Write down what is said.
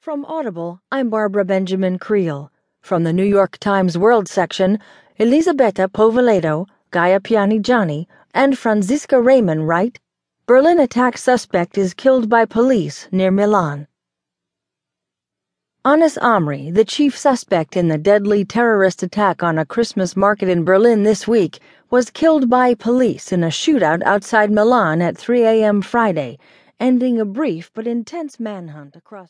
From Audible, I'm Barbara Benjamin Creel. From the New York Times World section, Elisabetta Povoledo, Gaia Pianigiani, and Franziska Reymann write Berlin attack suspect is killed by police near Milan. Anis Amri, the chief suspect in the deadly terrorist attack on a Christmas market in Berlin this week, was killed by police in a shootout outside Milan at 3 a.m. Friday, ending a brief but intense manhunt across